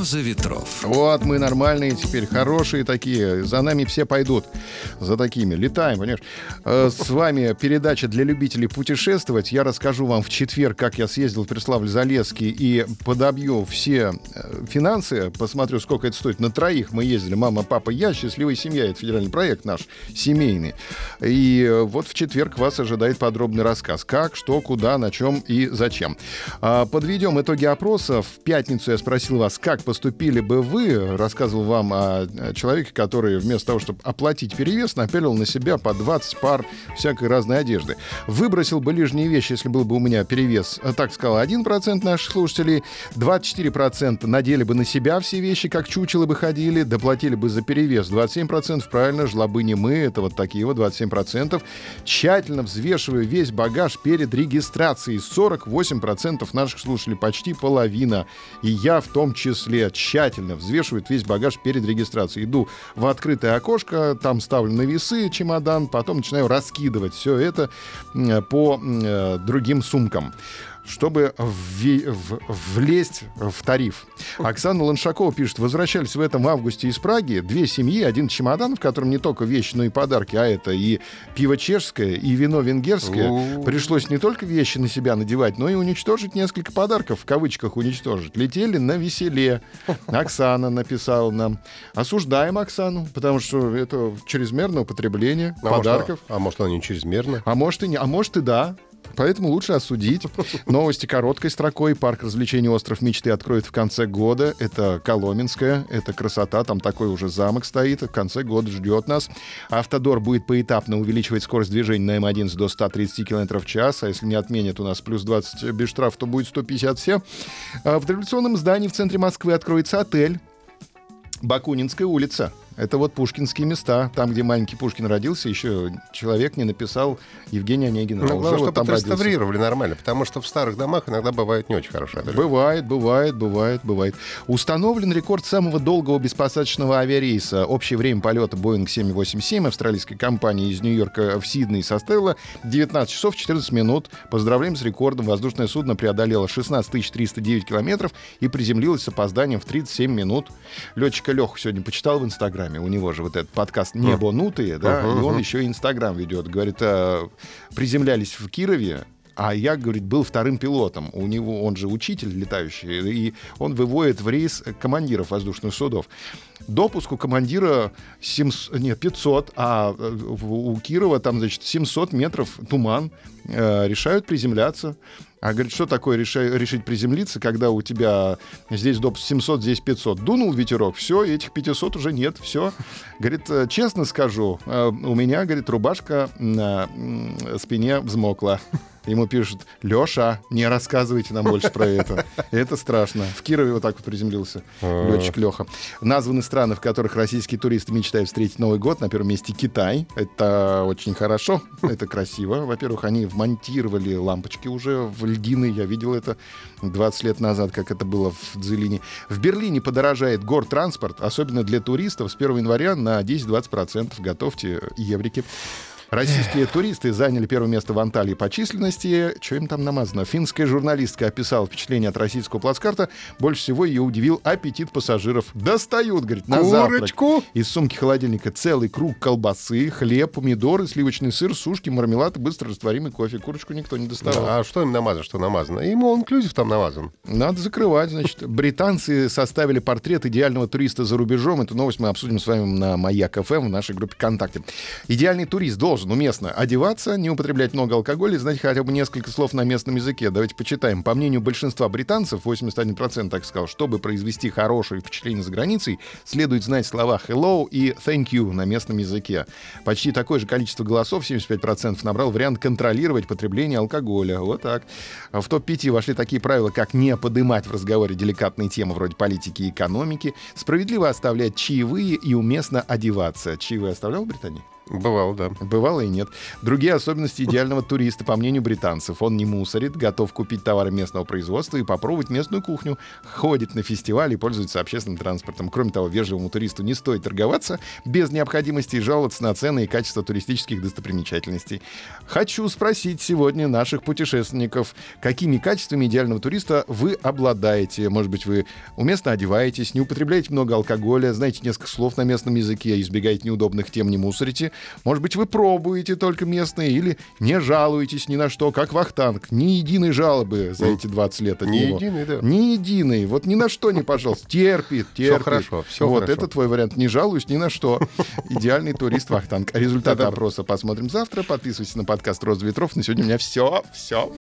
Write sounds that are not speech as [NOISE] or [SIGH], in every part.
Роза ветров. Вот мы нормальные теперь, хорошие такие. За нами все пойдут. За такими. Летаем, понимаешь? Э, С вами передача для любителей путешествовать. Я расскажу вам в четверг, как я съездил в Преславль-Залесский и подобью все э, финансы. Посмотрю, сколько это стоит. На троих мы ездили. Мама, папа, я. Счастливая семья. Это федеральный проект наш, семейный. И э, вот в четверг вас ожидает подробный рассказ. Как, что, куда, на чем и зачем. А, Подведем итоги опроса. В пятницу я спросил вас, как поступили бы вы, рассказывал вам о человеке, который вместо того, чтобы оплатить перевес, напялил на себя по 20 пар всякой разной одежды. Выбросил бы лишние вещи, если был бы у меня перевес, так сказал 1% наших слушателей, 24% надели бы на себя все вещи, как чучело бы ходили, доплатили бы за перевес 27%, правильно, жлобы не мы, это вот такие вот 27%. Тщательно взвешиваю весь багаж перед регистрацией, 48% наших слушателей, почти половина, и я в том числе числе тщательно взвешивает весь багаж перед регистрацией. Иду в открытое окошко, там ставлю на весы чемодан, потом начинаю раскидывать все это по э, другим сумкам чтобы в, в, влезть в тариф. Оксана Ланшакова пишет, возвращались в этом августе из Праги две семьи, один чемодан, в котором не только вещи, но и подарки, а это и пиво чешское, и вино венгерское. Пришлось не только вещи на себя надевать, но и уничтожить несколько подарков, в кавычках уничтожить. Летели на веселе. Оксана написала нам. Осуждаем Оксану, потому что это чрезмерное употребление а подарков. Может, а может, она не чрезмерно? А может и не, а может и да. Поэтому лучше осудить. [LAUGHS] Новости короткой строкой. Парк развлечений «Остров мечты» откроет в конце года. Это Коломенская, это красота. Там такой уже замок стоит. В конце года ждет нас. Автодор будет поэтапно увеличивать скорость движения на М11 до 130 км в час. А если не отменят у нас плюс 20 без штрафа, то будет 150 все. А в традиционном здании в центре Москвы откроется отель. Бакунинская улица. Это вот пушкинские места. Там, где маленький Пушкин родился, еще человек не написал Евгения Онегина. Ну, главное, чтобы реставрировали нормально, потому что в старых домах иногда бывает не очень хорошо. Бывает, бывает, бывает, бывает. Установлен рекорд самого долгого беспосадочного авиарейса. Общее время полета Boeing 787 австралийской компании из Нью-Йорка в Сидней составило 19 часов 14 минут. Поздравляем с рекордом. Воздушное судно преодолело 16 309 километров и приземлилось с опозданием в 37 минут. Летчика Леху сегодня почитал в Инстаграме Инстаграме. У него же вот этот подкаст «Небонутые», да, uh-huh, и он еще и Инстаграм ведет. Говорит, а, приземлялись в Кирове, а я, говорит, был вторым пилотом. У него, он же учитель летающий, и он выводит в рейс командиров воздушных судов. Допуск у командира 700, нет, 500, а э, у Кирова там, значит, 700 метров туман. Э, решают приземляться. А говорит, что такое решай, решить приземлиться, когда у тебя здесь допуск 700, здесь 500. Дунул ветерок, все, этих 500 уже нет, все. Говорит, «Э, честно скажу, у меня, говорит, рубашка на спине взмокла. Ему пишут, Леша, не рассказывайте нам больше про это. Это страшно. В Кирове вот так вот приземлился летчик Леха. Названы страны, в которых российские туристы мечтают встретить Новый год. На первом месте Китай. Это очень хорошо, это красиво. Во-первых, они вмонтировали лампочки уже в льдины. Я видел это 20 лет назад, как это было в Дзелине. В Берлине подорожает гортранспорт, особенно для туристов. С 1 января на 10-20%. Готовьте еврики. Российские туристы заняли первое место в Анталии по численности. Что им там намазано? Финская журналистка описала впечатление от российского плацкарта. Больше всего ее удивил аппетит пассажиров. Достают, говорит, на Курочку. завтрак. Из сумки холодильника целый круг колбасы, хлеб, помидоры, сливочный сыр, сушки, мармелад быстро растворимый кофе. Курочку никто не доставал. А что им намазано? Что намазано? Ему инклюзив там намазан. Надо закрывать, значит. Британцы составили портрет идеального туриста за рубежом. Эту новость мы обсудим с вами на Маяк ФМ в нашей группе ВКонтакте. Идеальный турист должен должен уместно одеваться, не употреблять много алкоголя и знать хотя бы несколько слов на местном языке. Давайте почитаем. По мнению большинства британцев, 81% так сказал, чтобы произвести хорошее впечатление за границей, следует знать слова hello и thank you на местном языке. Почти такое же количество голосов, 75%, набрал вариант контролировать потребление алкоголя. Вот так. В топ-5 вошли такие правила, как не подымать в разговоре деликатные темы вроде политики и экономики, справедливо оставлять чаевые и уместно одеваться. Чаевые оставлял в Британии? Бывало, да. Бывало и нет. Другие особенности идеального туриста, по мнению британцев. Он не мусорит, готов купить товары местного производства и попробовать местную кухню, ходит на фестивали и пользуется общественным транспортом. Кроме того, вежливому туристу не стоит торговаться без необходимости жаловаться на цены и качество туристических достопримечательностей. Хочу спросить сегодня наших путешественников, какими качествами идеального туриста вы обладаете? Может быть, вы уместно одеваетесь, не употребляете много алкоголя, знаете несколько слов на местном языке, избегаете неудобных тем, не мусорите. Может быть, вы пробуете только местные или не жалуетесь ни на что, как Вахтанг. Ни единой жалобы за эти 20 лет от Ни него. единой, да. Ни единой. Вот ни на что не, пожалуйста. Терпит, [LAUGHS] терпит. хорошо, всё Вот хорошо. это твой вариант. Не жалуюсь ни на что. [LAUGHS] Идеальный турист Вахтанг. Результаты опроса посмотрим завтра. Подписывайтесь на подкаст «Роза ветров». На сегодня у меня все. Все.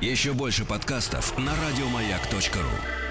Еще больше подкастов на радиомаяк.ру.